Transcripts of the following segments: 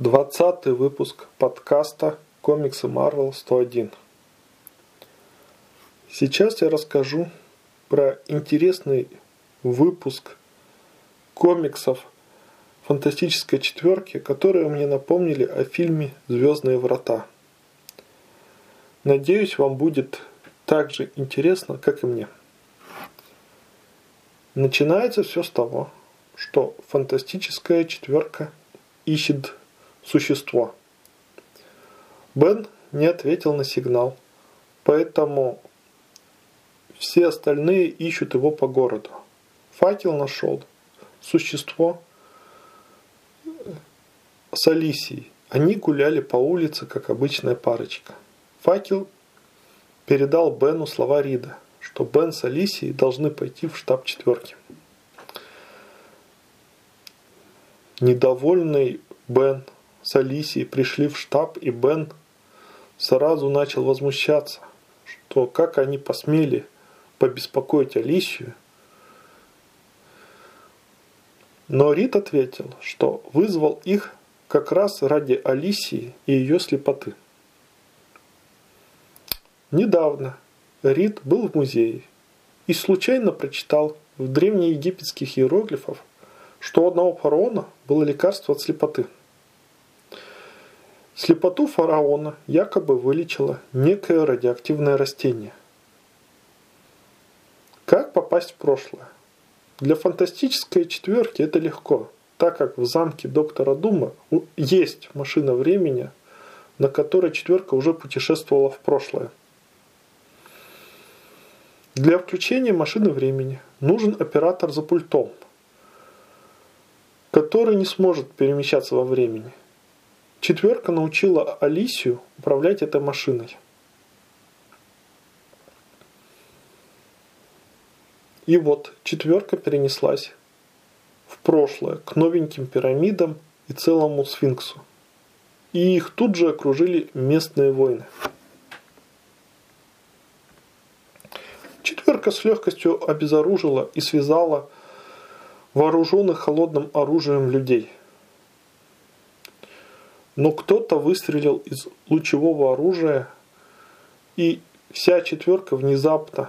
Двадцатый выпуск подкаста «Комиксы Marvel 101». Сейчас я расскажу про интересный выпуск комиксов фантастической четверки, которые мне напомнили о фильме «Звездные врата». Надеюсь, вам будет так же интересно, как и мне. Начинается все с того, что фантастическая четверка ищет существо. Бен не ответил на сигнал, поэтому все остальные ищут его по городу. Факел нашел существо с Алисией. Они гуляли по улице, как обычная парочка. Факел передал Бену слова Рида, что Бен с Алисией должны пойти в штаб четверки. Недовольный Бен с Алисией пришли в штаб, и Бен сразу начал возмущаться, что как они посмели побеспокоить Алисию. Но Рид ответил, что вызвал их как раз ради Алисии и ее слепоты. Недавно Рид был в музее и случайно прочитал в древнеегипетских иероглифах, что у одного фараона было лекарство от слепоты – Слепоту фараона якобы вылечило некое радиоактивное растение. Как попасть в прошлое? Для фантастической четверки это легко, так как в замке доктора Дума есть машина времени, на которой четверка уже путешествовала в прошлое. Для включения машины времени нужен оператор за пультом, который не сможет перемещаться во времени – Четверка научила Алисию управлять этой машиной. И вот четверка перенеслась в прошлое, к новеньким пирамидам и целому сфинксу. И их тут же окружили местные войны. Четверка с легкостью обезоружила и связала вооруженных холодным оружием людей – но кто-то выстрелил из лучевого оружия, и вся четверка внезапно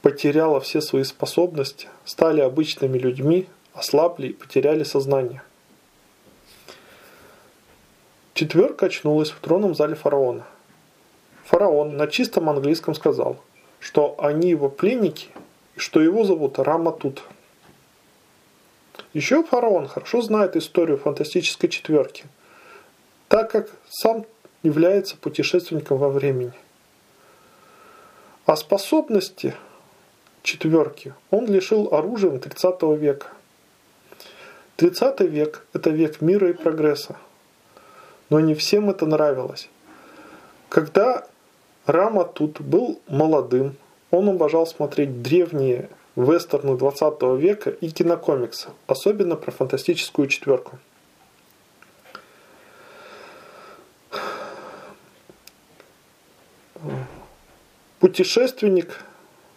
потеряла все свои способности, стали обычными людьми, ослабли и потеряли сознание. Четверка очнулась в тронном зале фараона. Фараон на чистом английском сказал, что они его пленники и что его зовут Раматут. Еще фараон хорошо знает историю фантастической четверки – так как сам является путешественником во времени. А способности четверки он лишил оружием 30 века. 30 век – это век мира и прогресса. Но не всем это нравилось. Когда Рама тут был молодым, он обожал смотреть древние вестерны 20 века и кинокомиксы, особенно про фантастическую четверку. Путешественник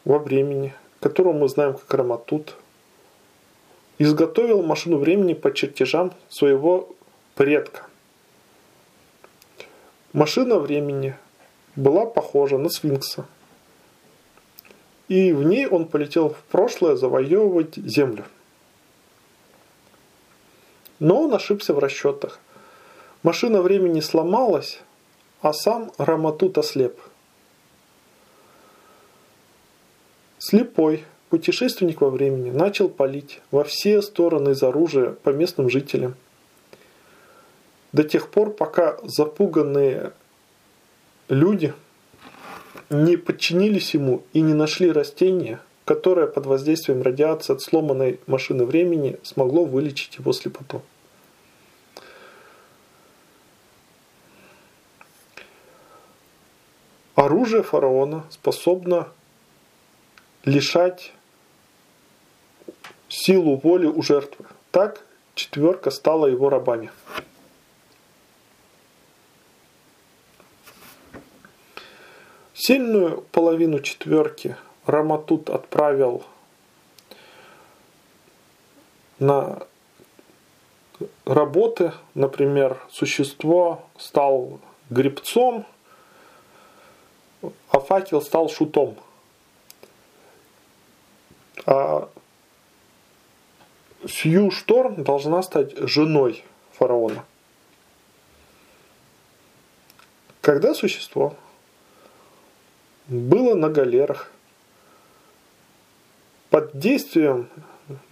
во времени, которого мы знаем как Раматут, изготовил машину времени по чертежам своего предка. Машина времени была похожа на сфинкса. И в ней он полетел в прошлое завоевывать землю. Но он ошибся в расчетах. Машина времени сломалась, а сам Раматут ослеп – Слепой, путешественник во времени, начал палить во все стороны из оружия по местным жителям. До тех пор, пока запуганные люди не подчинились ему и не нашли растение, которое под воздействием радиации от сломанной машины времени смогло вылечить его слепоту. Оружие фараона способно лишать силу воли у жертвы. Так четверка стала его рабами. Сильную половину четверки Раматут отправил на работы, например, существо стал грибцом, а факел стал шутом. А Сью Шторм должна стать женой фараона. Когда существо было на галерах, под действием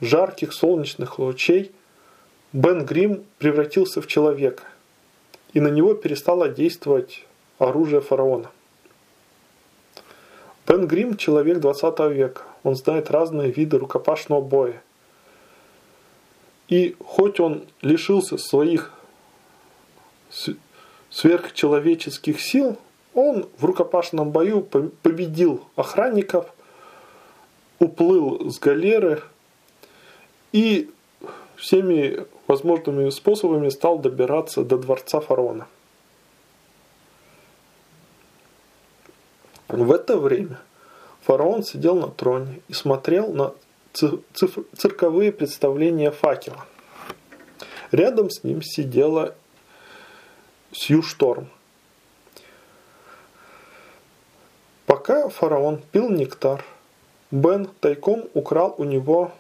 жарких солнечных лучей Бен Грим превратился в человека, и на него перестало действовать оружие фараона. Бен Грим – человек 20 века. Он знает разные виды рукопашного боя. И хоть он лишился своих сверхчеловеческих сил, он в рукопашном бою победил охранников, уплыл с галеры и всеми возможными способами стал добираться до дворца фараона. В это время фараон сидел на троне и смотрел на цирковые представления факела. Рядом с ним сидела Сью Шторм. Пока фараон пил нектар, Бен тайком украл у него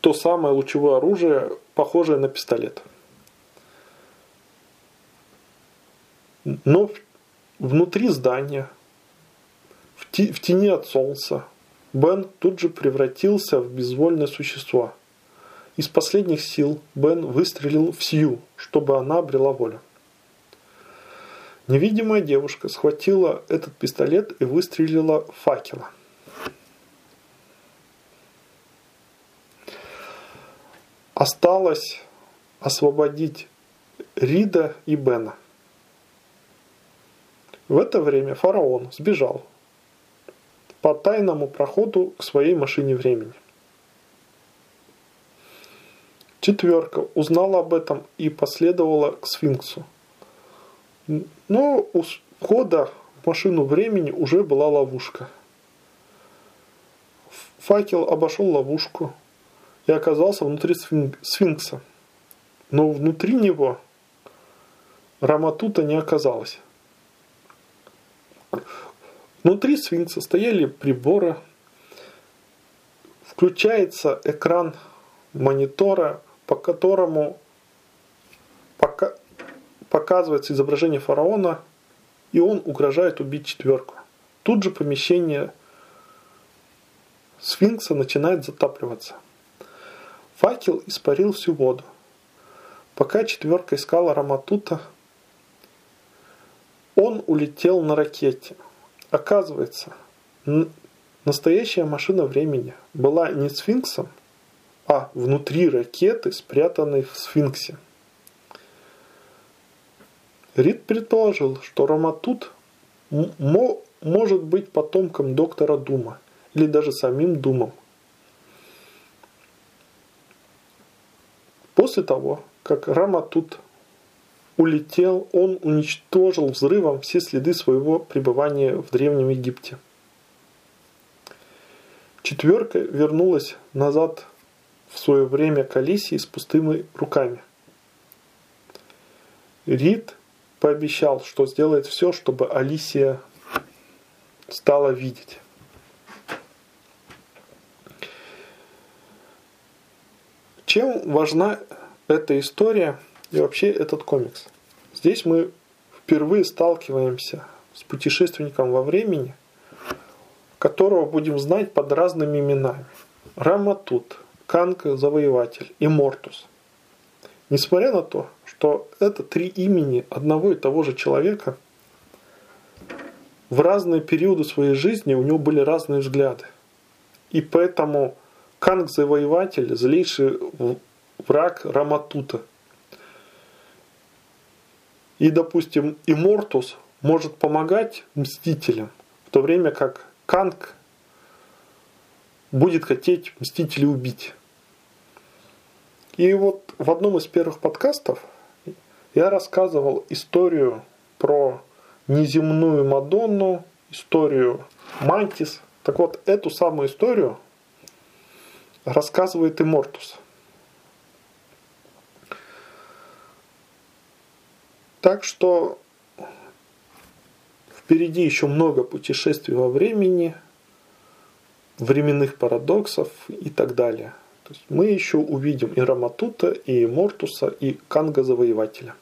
то самое лучевое оружие, похожее на пистолет. Но внутри здания, в тени от солнца, Бен тут же превратился в безвольное существо. Из последних сил Бен выстрелил в Сью, чтобы она обрела волю. Невидимая девушка схватила этот пистолет и выстрелила факела. Осталось освободить Рида и Бена. В это время фараон сбежал по тайному проходу к своей машине времени. Четверка узнала об этом и последовала к сфинксу. Но у входа в машину времени уже была ловушка. Факел обошел ловушку и оказался внутри сфинкса. Но внутри него Раматута не оказалось. Внутри сфинкса стояли приборы, включается экран монитора, по которому пока показывается изображение фараона, и он угрожает убить четверку. Тут же помещение сфинкса начинает затапливаться. Факел испарил всю воду. Пока четверка искала Раматута, он улетел на ракете – Оказывается, настоящая машина времени была не сфинксом, а внутри ракеты, спрятанной в сфинксе. Рид предположил, что Роматут может быть потомком доктора Дума или даже самим Думом. После того, как Раматут улетел, он уничтожил взрывом все следы своего пребывания в Древнем Египте. Четверка вернулась назад в свое время к Алисии с пустыми руками. Рид пообещал, что сделает все, чтобы Алисия стала видеть. Чем важна эта история – и вообще этот комикс. Здесь мы впервые сталкиваемся с путешественником во времени, которого будем знать под разными именами. Раматут, Канг Завоеватель и Мортус. Несмотря на то, что это три имени одного и того же человека, в разные периоды своей жизни у него были разные взгляды. И поэтому Канг Завоеватель – злейший враг Раматута – и, допустим, Иммортус может помогать Мстителям, в то время как Канг будет хотеть Мстителей убить. И вот в одном из первых подкастов я рассказывал историю про неземную Мадонну, историю Мантис. Так вот, эту самую историю рассказывает и. Так что впереди еще много путешествий во времени, временных парадоксов и так далее. То есть мы еще увидим и Раматута, и Мортуса, и Канга Завоевателя.